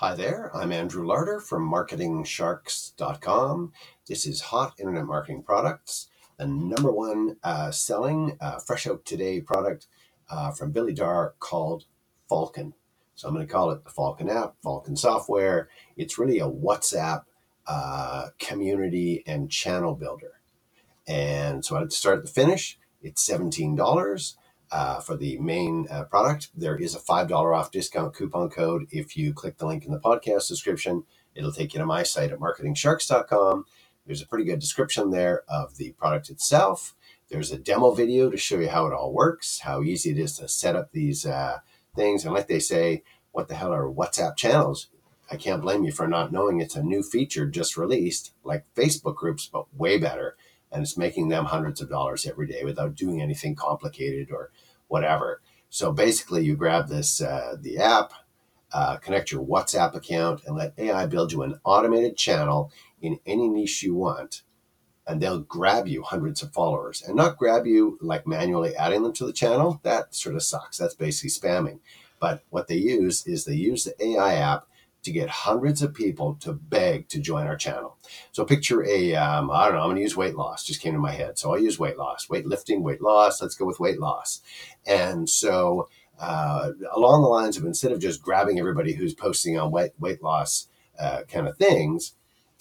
Hi there, I'm Andrew Larder from MarketingSharks.com. This is Hot Internet Marketing Products, the number one uh, selling uh, fresh out today product uh, from Billy Darr called Falcon. So I'm going to call it the Falcon app, Falcon software. It's really a WhatsApp uh, community and channel builder. And so I'd start at the finish. It's $17 uh, for the main uh, product. There is a $5 off discount coupon code. If you click the link in the podcast description, it'll take you to my site at marketingsharks.com. There's a pretty good description there of the product itself. There's a demo video to show you how it all works, how easy it is to set up these uh, things. And like they say, what the hell are WhatsApp channels? I can't blame you for not knowing it's a new feature just released, like Facebook groups, but way better and it's making them hundreds of dollars every day without doing anything complicated or whatever. So basically, you grab this uh, the app, uh, connect your WhatsApp account, and let AI build you an automated channel in any niche you want, and they'll grab you hundreds of followers, and not grab you like manually adding them to the channel. That sort of sucks. That's basically spamming. But what they use is they use the AI app to get hundreds of people to beg to join our channel. So picture a, um, I don't know, I'm going to use weight loss, just came to my head. So I'll use weight loss, weight lifting, weight loss. Let's go with weight loss. And so uh, along the lines of instead of just grabbing everybody who's posting on weight, weight loss uh, kind of things,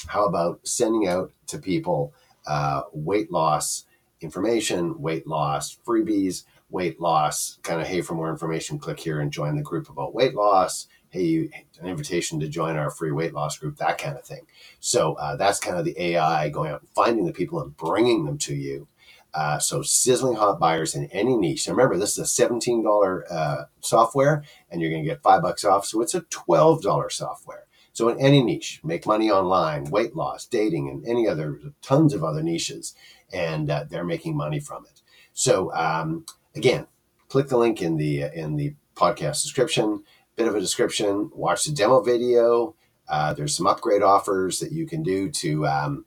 how about sending out to people uh, weight loss information, weight loss freebies, weight loss kind of, hey, for more information, click here and join the group about weight loss hey, an invitation to join our free weight loss group, that kind of thing. So uh, that's kind of the AI going out and finding the people and bringing them to you. Uh, so sizzling hot buyers in any niche. And remember, this is a $17 uh, software and you're going to get five bucks off. So it's a $12 software. So in any niche, make money online, weight loss, dating, and any other tons of other niches. And uh, they're making money from it. So um, again, click the link in the in the podcast description bit of a description. Watch the demo video. Uh, there's some upgrade offers that you can do to um,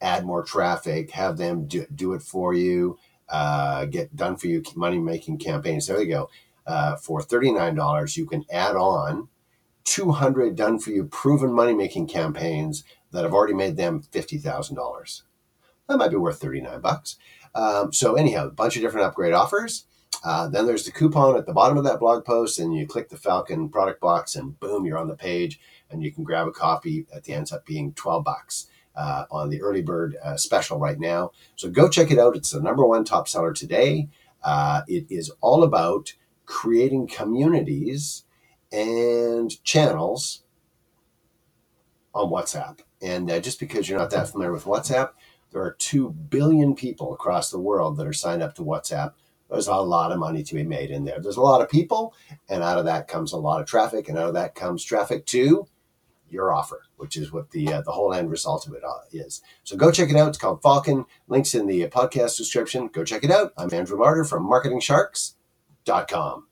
add more traffic, have them do, do it for you, uh, get done for you money making campaigns. There you go. Uh, for $39, you can add on 200 done for you proven money making campaigns that have already made them $50,000. That might be worth 39 bucks. Um, so anyhow, a bunch of different upgrade offers. Uh, then there's the coupon at the bottom of that blog post, and you click the Falcon product box, and boom, you're on the page, and you can grab a copy. At the ends up being 12 bucks uh, on the early bird uh, special right now. So go check it out. It's the number one top seller today. Uh, it is all about creating communities and channels on WhatsApp. And uh, just because you're not that familiar with WhatsApp, there are 2 billion people across the world that are signed up to WhatsApp there's a lot of money to be made in there. There's a lot of people, and out of that comes a lot of traffic, and out of that comes traffic to your offer, which is what the uh, the whole end result of it uh, is. So go check it out. It's called Falcon. Links in the podcast description. Go check it out. I'm Andrew Larder from MarketingSharks.com.